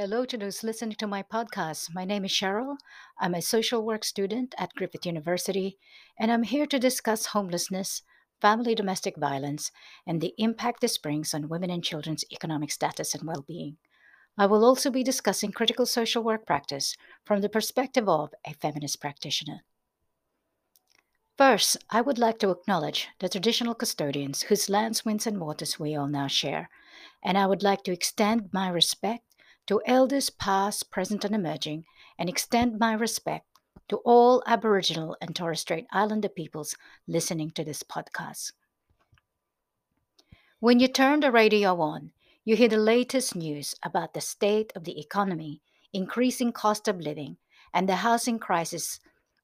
Hello to those listening to my podcast. My name is Cheryl. I'm a social work student at Griffith University, and I'm here to discuss homelessness, family domestic violence, and the impact this brings on women and children's economic status and well being. I will also be discussing critical social work practice from the perspective of a feminist practitioner. First, I would like to acknowledge the traditional custodians whose lands, winds, and waters we all now share, and I would like to extend my respect to elders past, present, and emerging, and extend my respect to all Aboriginal and Torres Strait Islander peoples listening to this podcast. When you turn the radio on, you hear the latest news about the state of the economy, increasing cost of living, and the housing crisis,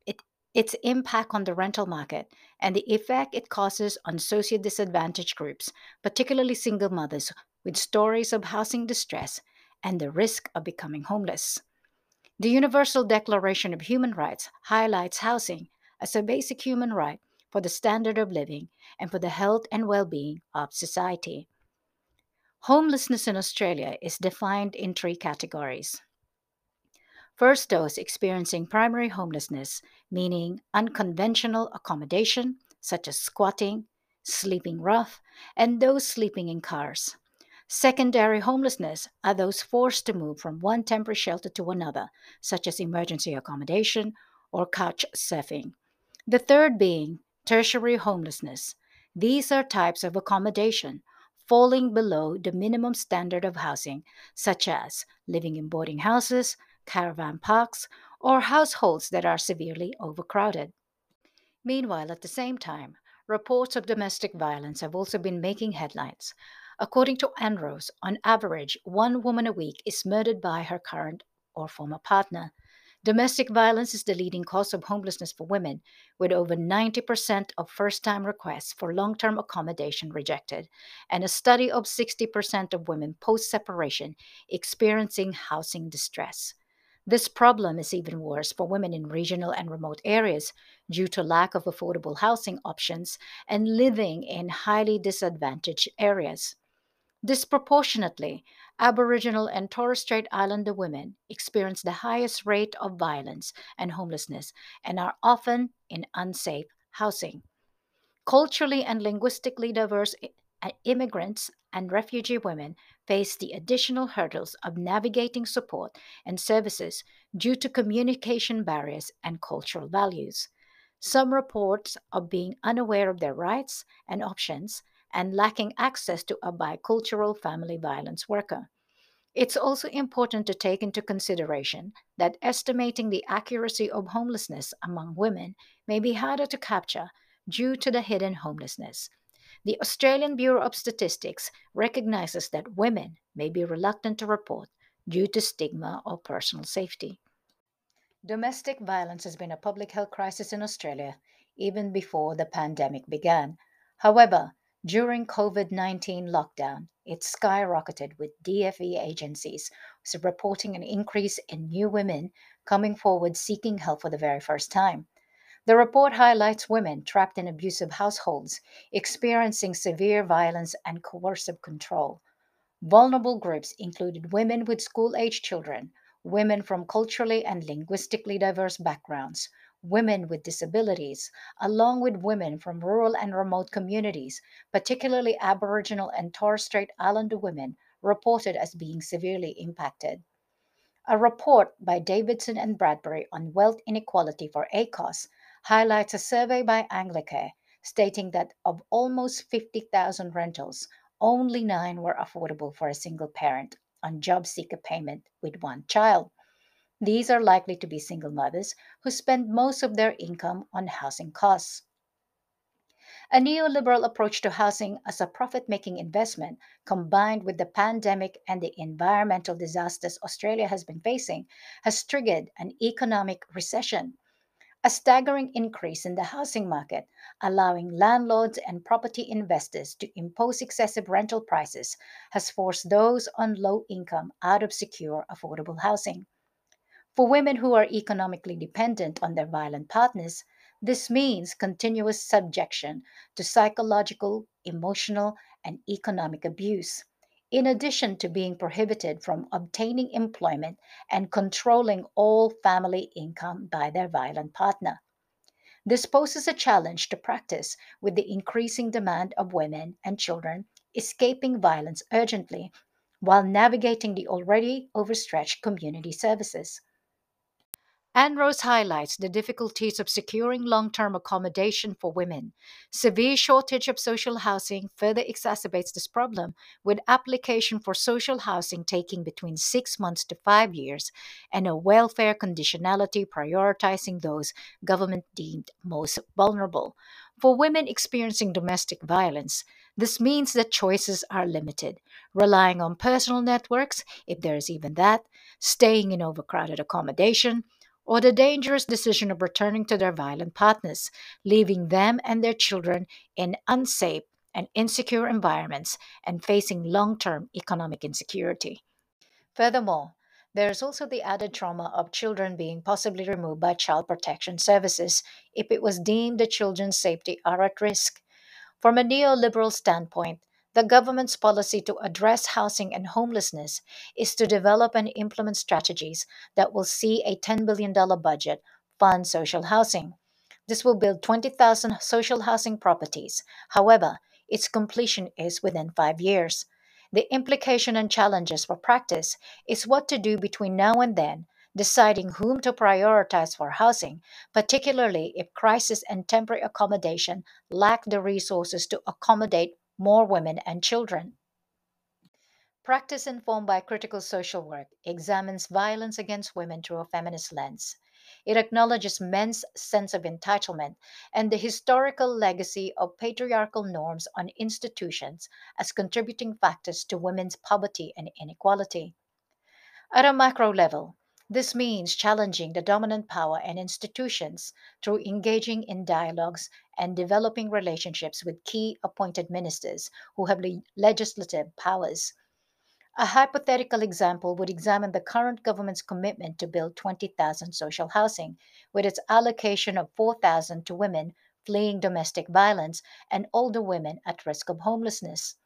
it, its impact on the rental market, and the effect it causes on socio disadvantaged groups, particularly single mothers, with stories of housing distress and the risk of becoming homeless. The Universal Declaration of Human Rights highlights housing as a basic human right for the standard of living and for the health and well being of society. Homelessness in Australia is defined in three categories. First, those experiencing primary homelessness, meaning unconventional accommodation, such as squatting, sleeping rough, and those sleeping in cars. Secondary homelessness are those forced to move from one temporary shelter to another, such as emergency accommodation or couch surfing. The third being tertiary homelessness. These are types of accommodation falling below the minimum standard of housing, such as living in boarding houses, caravan parks, or households that are severely overcrowded. Meanwhile, at the same time, reports of domestic violence have also been making headlines. According to ANROWS, on average, one woman a week is murdered by her current or former partner. Domestic violence is the leading cause of homelessness for women, with over 90% of first time requests for long term accommodation rejected, and a study of 60% of women post separation experiencing housing distress. This problem is even worse for women in regional and remote areas due to lack of affordable housing options and living in highly disadvantaged areas. Disproportionately, Aboriginal and Torres Strait Islander women experience the highest rate of violence and homelessness and are often in unsafe housing. Culturally and linguistically diverse uh, immigrants and refugee women face the additional hurdles of navigating support and services due to communication barriers and cultural values. Some reports of being unaware of their rights and options and lacking access to a bicultural family violence worker. It's also important to take into consideration that estimating the accuracy of homelessness among women may be harder to capture due to the hidden homelessness. The Australian Bureau of Statistics recognizes that women may be reluctant to report due to stigma or personal safety. Domestic violence has been a public health crisis in Australia even before the pandemic began. However, during COVID 19 lockdown, it skyrocketed with DFV agencies reporting an increase in new women coming forward seeking help for the very first time. The report highlights women trapped in abusive households experiencing severe violence and coercive control. Vulnerable groups included women with school age children, women from culturally and linguistically diverse backgrounds, women with disabilities, along with women from rural and remote communities, particularly Aboriginal and Torres Strait Islander women, reported as being severely impacted. A report by Davidson and Bradbury on wealth inequality for ACOSS highlights a survey by Anglicare stating that of almost 50,000 rentals, only nine were affordable for a single parent on job seeker payment with one child. These are likely to be single mothers who spend most of their income on housing costs. A neoliberal approach to housing as a profit making investment, combined with the pandemic and the environmental disasters Australia has been facing, has triggered an economic recession. A staggering increase in the housing market, allowing landlords and property investors to impose excessive rental prices, has forced those on low income out of secure, affordable housing. For women who are economically dependent on their violent partners, this means continuous subjection to psychological, emotional, and economic abuse. in addition to being prohibited from obtaining employment and controlling all family income by their violent partner. This poses a challenge to practice with the increasing demand of women and children escaping violence urgently while navigating the already overstretched community services. Rose highlights the difficulties of securing long term accommodation for women. Severe shortage of social housing further exacerbates this problem, with application for social housing taking between six months to five years, and a welfare conditionality prioritizing those government deemed most vulnerable. For women experiencing domestic violence, this means that choices are limited, relying on personal networks, if there is even that, staying in overcrowded accommodation, or the dangerous decision of returning to their violent partners, leaving them and their children in unsafe and insecure environments and facing long term economic insecurity. Furthermore, there is also the added trauma of children being possibly removed by child protection services if it was deemed the children's safety are at risk. From a neoliberal standpoint, the government's policy to address housing and homelessness is to develop and implement strategies that will see a $10 billion budget fund social housing. This will build 20,000 social housing properties. However, its completion is within five years. The implication and challenges for practice is what to do between now and then, deciding whom to prioritize for housing, particularly if crisis and temporary accommodation lack the resources to accommodate more women and children. Practice informed by critical social work examines violence against women through a feminist lens. It acknowledges men's sense of entitlement and the historical legacy of patriarchal norms on institutions as contributing factors to women's poverty and inequality. At a macro level, this means challenging the dominant power and institutions through engaging in dialogues and developing relationships with key appointed ministers who have le- legislative powers. A hypothetical example would examine the current government's commitment to build 20,000 social housing, with its allocation of 4,000 to women fleeing domestic violence and older women at risk of homelessness.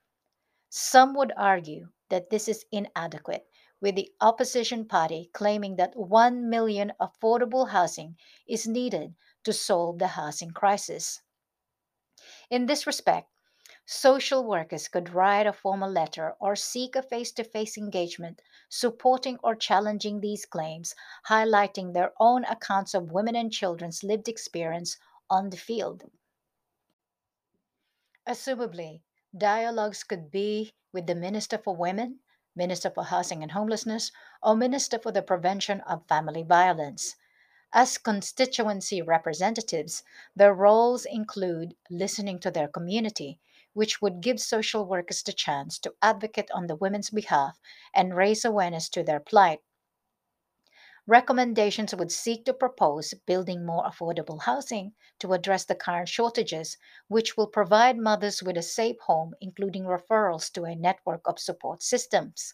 Some would argue that this is inadequate with the opposition party claiming that 1 million affordable housing is needed to solve the housing crisis. In this respect, social workers could write a formal letter or seek a face to face engagement supporting or challenging these claims, highlighting their own accounts of women and children's lived experience on the field. Assumably, dialogues could be with the Minister for Women, Minister for Housing and Homelessness, or Minister for the Prevention of Family Violence. As constituency representatives, their roles include listening to their community, which would give social workers the chance to advocate on the women's behalf and raise awareness to their plight. Recommendations would seek to propose building more affordable housing to address the current shortages, which will provide mothers with a safe home, including referrals to a network of support systems.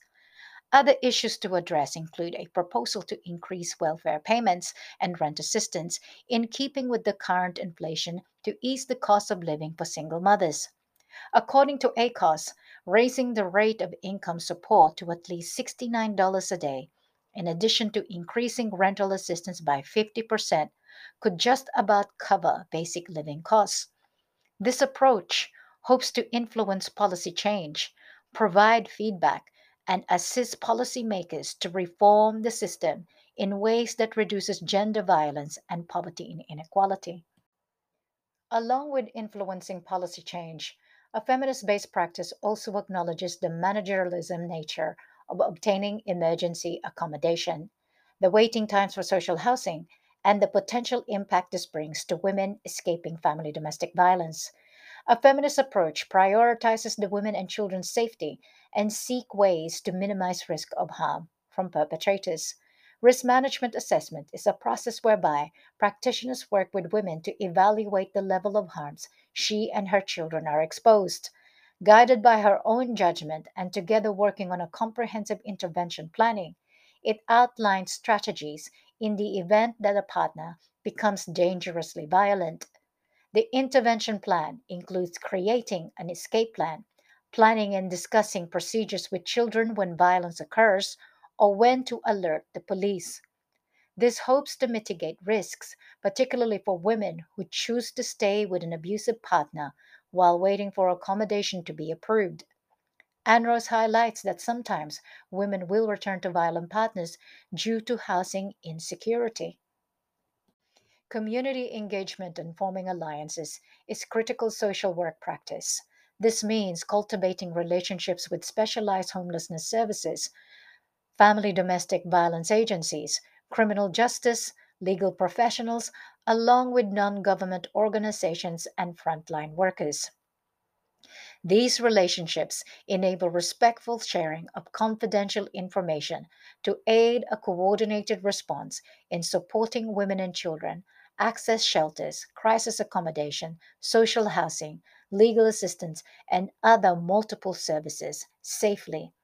Other issues to address include a proposal to increase welfare payments and rent assistance in keeping with the current inflation to ease the cost of living for single mothers. According to ACOSS, raising the rate of income support to at least $69 a day in addition to increasing rental assistance by 50%, could just about cover basic living costs. This approach hopes to influence policy change, provide feedback, and assist policymakers to reform the system in ways that reduces gender violence and poverty and inequality. Along with influencing policy change, a feminist based practice also acknowledges the managerialism nature of obtaining emergency accommodation, the waiting times for social housing, and the potential impact this brings to women escaping family domestic violence. A feminist approach prioritizes the women and children's safety and seek ways to minimize risk of harm from perpetrators. Risk management assessment is a process whereby practitioners work with women to evaluate the level of harms she and her children are exposed guided by her own judgment and together working on a comprehensive intervention planning, it outlines strategies in the event that a partner becomes dangerously violent. The intervention plan includes creating an escape plan, planning and discussing procedures with children when violence occurs, or when to alert the police. This hopes to mitigate risks, particularly for women who choose to stay with an abusive partner while waiting for accommodation to be approved. ANROWS highlights that sometimes women will return to violent partners due to housing insecurity. Community engagement and forming alliances is critical social work practice. This means cultivating relationships with specialized homelessness services, family domestic violence agencies, criminal justice, legal professionals, along with non government organizations and frontline workers. These relationships enable respectful sharing of confidential information to aid a coordinated response in supporting women and children access shelters, crisis accommodation, social housing, legal assistance, and other multiple services safely.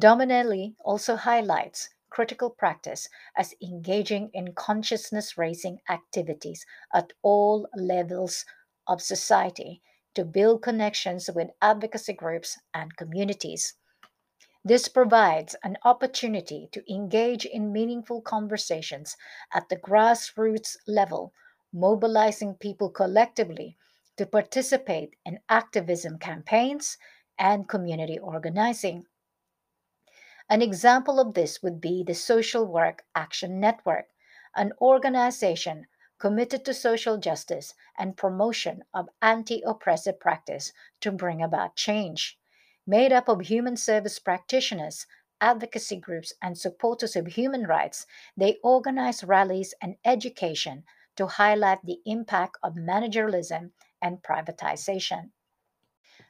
Dominelli also highlights critical practice as engaging in consciousness raising activities at all levels of society to build connections with advocacy groups and communities. This provides an opportunity to engage in meaningful conversations at the grassroots level, mobilizing people collectively to participate in activism campaigns and community organizing. An example of this would be the Social Work Action Network, an organization committed to social justice and promotion of anti oppressive practice to bring about change. Made up of human service practitioners, advocacy groups, and supporters of human rights, they organize rallies and education to highlight the impact of managerialism and privatization.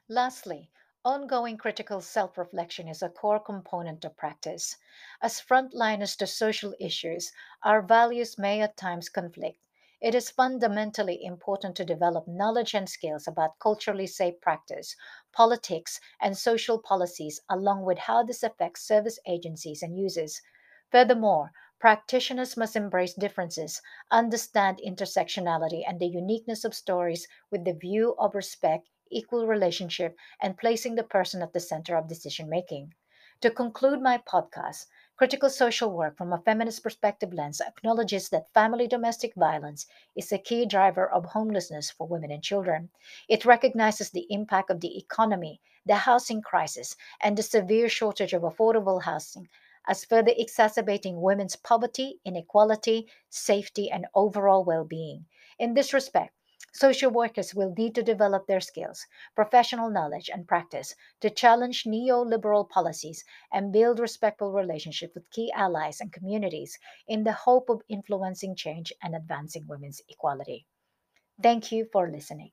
Lastly, ongoing critical self reflection is a core component of practice. As frontliners to social issues, our values may at times conflict, it is fundamentally important to develop knowledge and skills about culturally safe practice, politics, and social policies, along with how this affects service agencies and users. Furthermore, practitioners must embrace differences, understand intersectionality and the uniqueness of stories with the view of respect, equal relationship, and placing the person at the center of decision making. To conclude my podcast, Critical social work from a feminist perspective lens acknowledges that family domestic violence is a key driver of homelessness for women and children. It recognizes the impact of the economy, the housing crisis, and the severe shortage of affordable housing as further exacerbating women's poverty, inequality, safety, and overall well being. In this respect, Social workers will need to develop their skills, professional knowledge, and practice to challenge neoliberal policies and build respectful relationships with key allies and communities in the hope of influencing change and advancing women's equality. Thank you for listening.